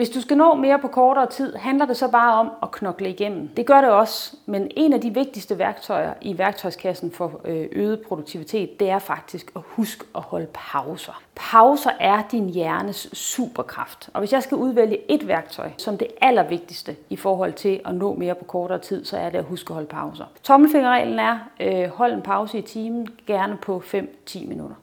Hvis du skal nå mere på kortere tid, handler det så bare om at knokle igennem. Det gør det også, men en af de vigtigste værktøjer i værktøjskassen for øh, øget produktivitet, det er faktisk at huske at holde pauser. Pauser er din hjernes superkraft. Og hvis jeg skal udvælge et værktøj som det allervigtigste i forhold til at nå mere på kortere tid, så er det at huske at holde pauser. Tommelfingerreglen er, øh, hold en pause i timen, gerne på 5-10 minutter.